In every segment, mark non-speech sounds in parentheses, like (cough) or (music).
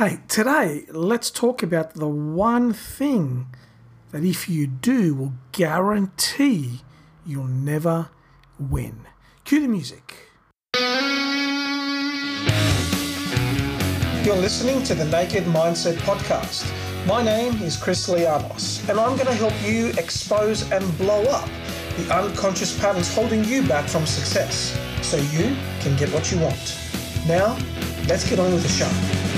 Hey, today let's talk about the one thing that if you do will guarantee you'll never win. Cue the music. You're listening to the Naked Mindset Podcast. My name is Chris Lianos, and I'm going to help you expose and blow up the unconscious patterns holding you back from success so you can get what you want. Now, let's get on with the show.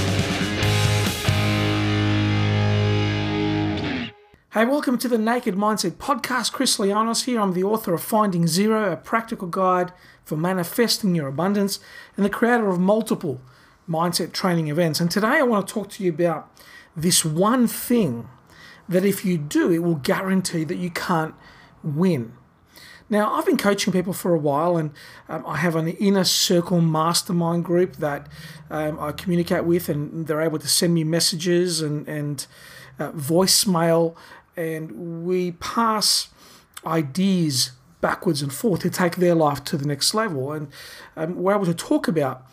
Hey, welcome to the Naked Mindset Podcast. Chris Lianos here. I'm the author of Finding Zero, a practical guide for manifesting your abundance, and the creator of multiple mindset training events. And today I want to talk to you about this one thing that if you do, it will guarantee that you can't win. Now, I've been coaching people for a while, and um, I have an inner circle mastermind group that um, I communicate with, and they're able to send me messages and, and uh, voicemail and we pass ideas backwards and forth to take their life to the next level. And um, we're able to talk about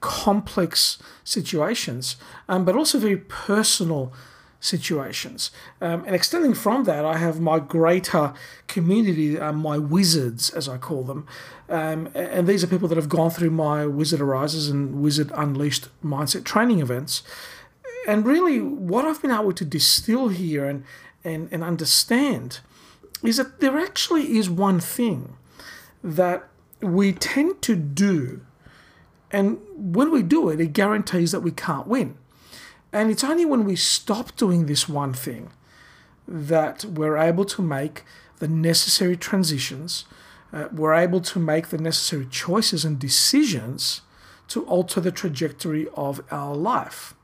complex situations, um, but also very personal situations. Um, and extending from that, I have my greater community, uh, my wizards, as I call them. Um, and these are people that have gone through my Wizard Arises and Wizard Unleashed mindset training events. And really, what I've been able to distill here and, and, and understand is that there actually is one thing that we tend to do, and when we do it, it guarantees that we can't win. And it's only when we stop doing this one thing that we're able to make the necessary transitions, uh, we're able to make the necessary choices and decisions to alter the trajectory of our life.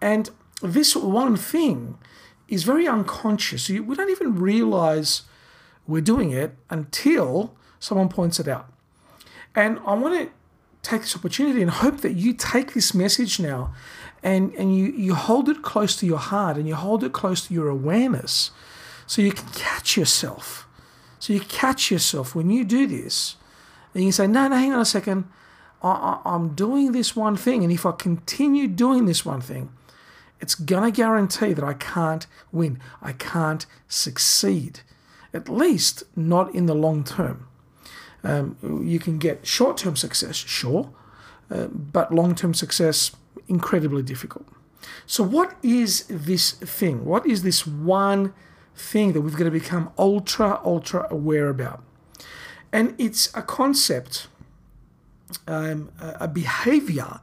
And this one thing is very unconscious. We don't even realize we're doing it until someone points it out. And I want to take this opportunity and hope that you take this message now and, and you, you hold it close to your heart and you hold it close to your awareness so you can catch yourself. So you catch yourself when you do this and you say, no, no, hang on a second. I, I, I'm doing this one thing. And if I continue doing this one thing, it's going to guarantee that I can't win. I can't succeed, at least not in the long term. Um, you can get short term success, sure, uh, but long term success, incredibly difficult. So, what is this thing? What is this one thing that we've got to become ultra, ultra aware about? And it's a concept, um, a behavior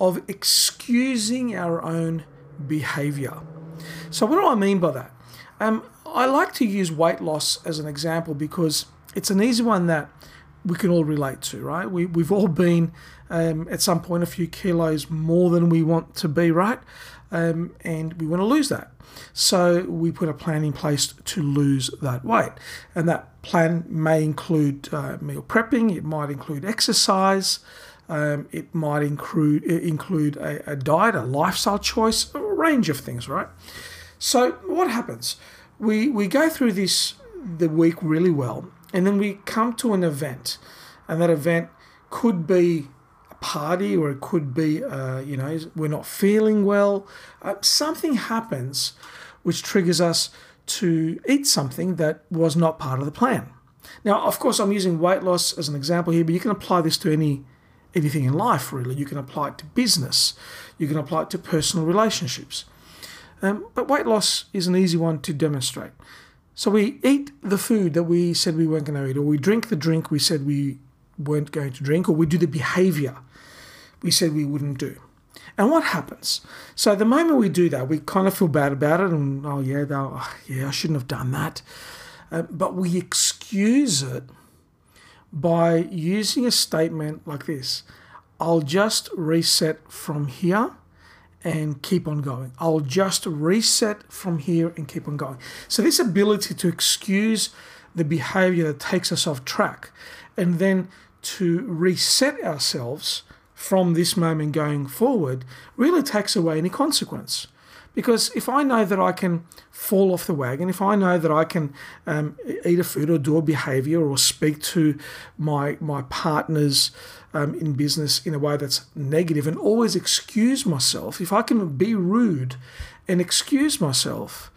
of excusing our own behavior. So, what do I mean by that? Um, I like to use weight loss as an example because it's an easy one that we can all relate to, right? We, we've all been um, at some point a few kilos more than we want to be, right? Um, and we want to lose that. So we put a plan in place to lose that weight. And that plan may include uh, meal prepping, it might include exercise, um, it might include include a, a, diet, a lifestyle choice, range of things, right? So what happens? We we go through this the week really well, and then we come to an event, and that event could be a party or it could be uh, you know we're not feeling well. Uh, something happens which triggers us to eat something that was not part of the plan. Now, of course, I'm using weight loss as an example here, but you can apply this to any anything in life, really. You can apply it to business, you can apply it to personal relationships. Um, but weight loss is an easy one to demonstrate. So we eat the food that we said we weren't going to eat, or we drink the drink we said we weren't going to drink, or we do the behavior we said we wouldn't do. And what happens? So the moment we do that, we kind of feel bad about it, and oh yeah, oh, yeah, I shouldn't have done that. Uh, but we excuse it by using a statement like this I'll just reset from here and keep on going. I'll just reset from here and keep on going. So, this ability to excuse the behavior that takes us off track and then to reset ourselves from this moment going forward really takes away any consequence Because if I know that I can fall off the wagon, if I know that I can um, eat a food or do a behavior or speak to my my partners um, in business in a way that's negative and always excuse myself, if I can be rude and excuse myself,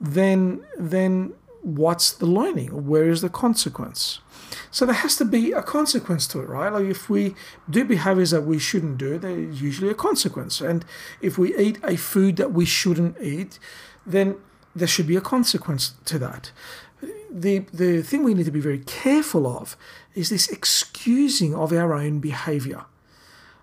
then then what's the learning? Where is the consequence? So there has to be a consequence to it, right? Like if we do behaviors that we shouldn't do, there's usually a consequence. And if we eat a food that we shouldn't eat, then there should be a consequence to that. The the thing we need to be very careful of is this excusing of our own behavior.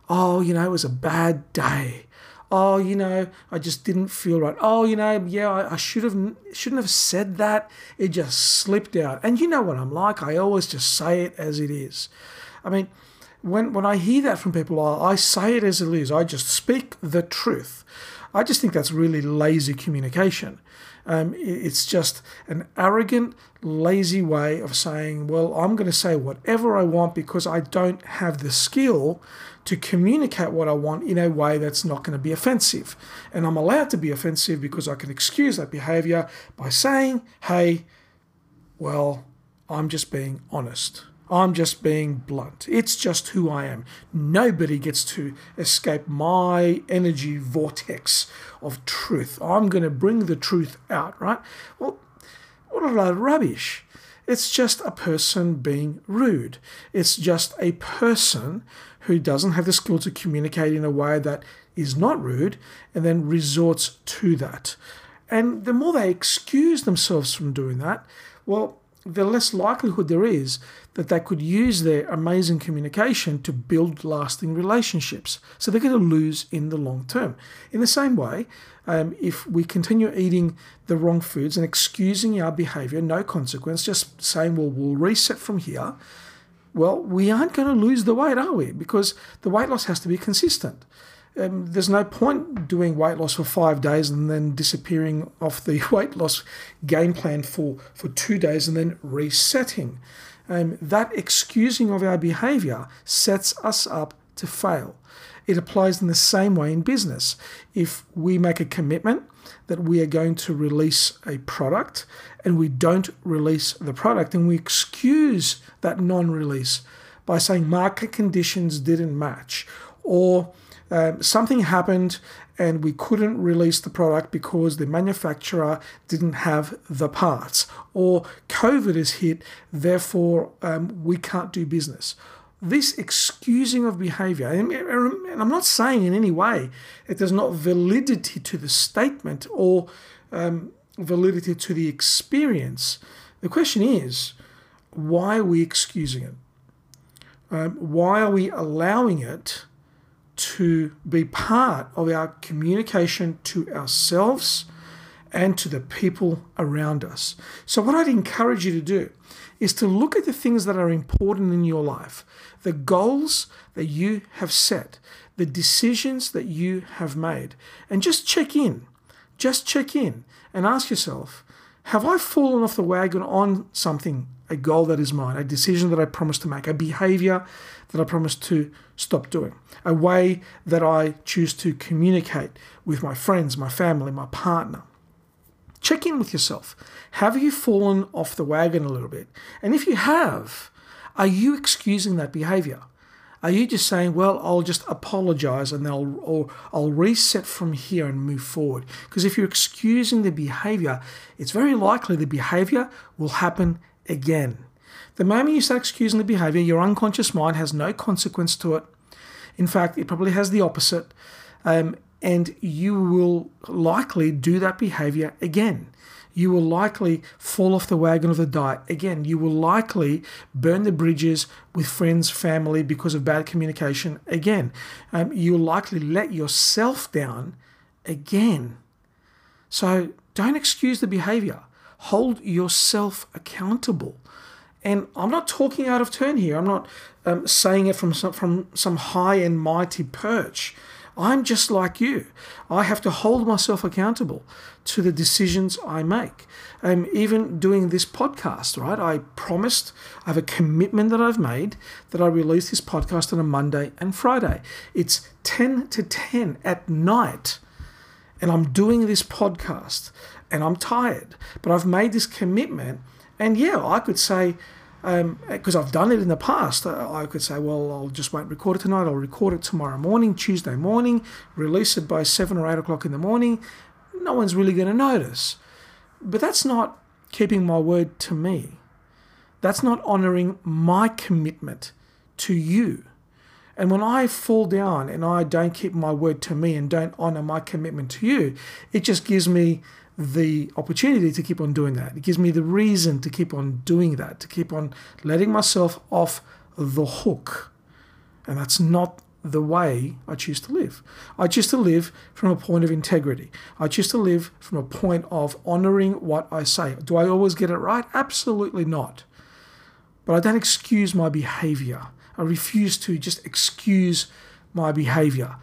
Oh, you know, it was a bad day oh, you know, I just didn't feel right. Oh, you know, yeah, I, I should have shouldn't have said that. It just slipped out. And you know what I'm like. I always just say it as it is. I mean, when when I hear that from people, I, I say it as it is. I just speak the truth. I just think that's really lazy communication. Um, it's just an arrogant, lazy way of saying, well, I'm going to say whatever I want because I don't have the skill to communicate what I want in a way that's not going to be offensive. And I'm allowed to be offensive because I can excuse that behavior by saying, hey, well, I'm just being honest. I'm just being blunt. It's just who I am. Nobody gets to escape my energy vortex of truth. I'm going to bring the truth out, right? Well, what a load of rubbish. It's just a person being rude. It's just a person who doesn't have the skill to communicate in a way that is not rude and then resorts to that. And the more they excuse themselves from doing that, well, the less likelihood there is that they could use their amazing communication to build lasting relationships. So they're going to lose in the long term. In the same way, um, if we continue eating the wrong foods and excusing our behavior, no consequence, just saying, well, we'll reset from here, well, we aren't going to lose the weight, are we? Because the weight loss has to be consistent. Um, there's no point doing weight loss for five days and then disappearing off the (laughs) weight loss game plan for, for two days and then resetting. Um, that excusing of our behavior sets us up to fail. It applies in the same way in business. If we make a commitment that we are going to release a product and we don't release the product and we excuse that non release by saying market conditions didn't match or um, something happened and we couldn't release the product because the manufacturer didn't have the parts, or COVID has hit, therefore um, we can't do business this excusing of behavior, and I'm not saying in any way it there's not validity to the statement or um, validity to the experience. The question is, why are we excusing it? Um, why are we allowing it to be part of our communication to ourselves and to the people around us? So, what I'd encourage you to do is to look at the things that are important in your life, the goals that you have set, the decisions that you have made, and just check in. Just check in and ask yourself Have I fallen off the wagon on something, a goal that is mine, a decision that I promised to make, a behavior that I promised to stop doing, a way that I choose to communicate with my friends, my family, my partner? Check in with yourself. Have you fallen off the wagon a little bit? And if you have, are you excusing that behavior? Are you just saying, well, I'll just apologize and I'll, or I'll reset from here and move forward? Because if you're excusing the behavior, it's very likely the behavior will happen again. The moment you start excusing the behavior, your unconscious mind has no consequence to it. In fact, it probably has the opposite. Um, and you will likely do that behavior again. You will likely fall off the wagon of the diet again. You will likely burn the bridges with friends, family because of bad communication again. Um, you'll likely let yourself down again. So don't excuse the behavior. Hold yourself accountable. And I'm not talking out of turn here. I'm not um, saying it from some, from some high and mighty perch. I'm just like you. I have to hold myself accountable to the decisions I make. Um, even doing this podcast, right? I promised, I have a commitment that I've made that I release this podcast on a Monday and Friday. It's 10 to 10 at night. and I'm doing this podcast and I'm tired, but I've made this commitment. And yeah, I could say, because um, I've done it in the past, I could say, well, I'll just won't record it tonight. I'll record it tomorrow morning, Tuesday morning, release it by seven or eight o'clock in the morning. No one's really going to notice. But that's not keeping my word to me. That's not honoring my commitment to you. And when I fall down and I don't keep my word to me and don't honor my commitment to you, it just gives me the opportunity to keep on doing that. It gives me the reason to keep on doing that, to keep on letting myself off the hook. And that's not the way I choose to live. I choose to live from a point of integrity. I choose to live from a point of honoring what I say. Do I always get it right? Absolutely not. But I don't excuse my behavior. I refuse to just excuse my behavior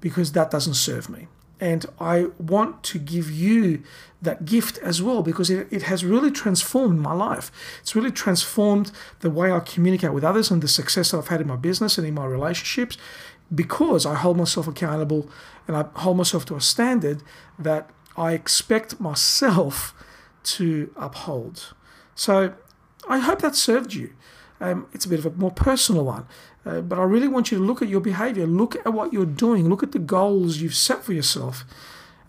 because that doesn't serve me. And I want to give you that gift as well because it, it has really transformed my life. It's really transformed the way I communicate with others and the success that I've had in my business and in my relationships because I hold myself accountable and I hold myself to a standard that I expect myself to uphold. So I hope that served you. Um, it's a bit of a more personal one. Uh, but I really want you to look at your behavior, look at what you're doing, look at the goals you've set for yourself,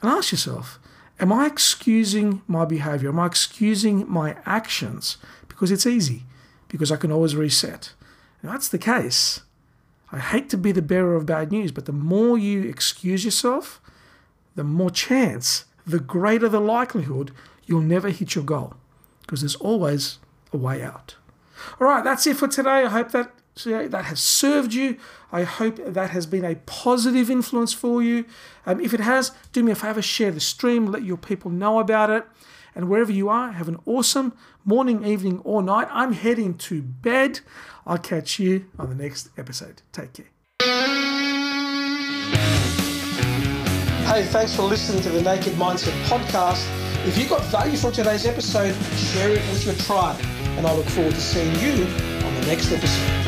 and ask yourself Am I excusing my behavior? Am I excusing my actions? Because it's easy, because I can always reset. If that's the case. I hate to be the bearer of bad news, but the more you excuse yourself, the more chance, the greater the likelihood you'll never hit your goal because there's always a way out. All right, that's it for today. I hope that that has served you. I hope that has been a positive influence for you. Um, if it has, do me a favor, share the stream, let your people know about it. And wherever you are, have an awesome morning, evening, or night. I'm heading to bed. I'll catch you on the next episode. Take care. Hey, thanks for listening to the Naked Mindset podcast. If you got value from today's episode, share it with your tribe and I look forward to seeing you on the next episode.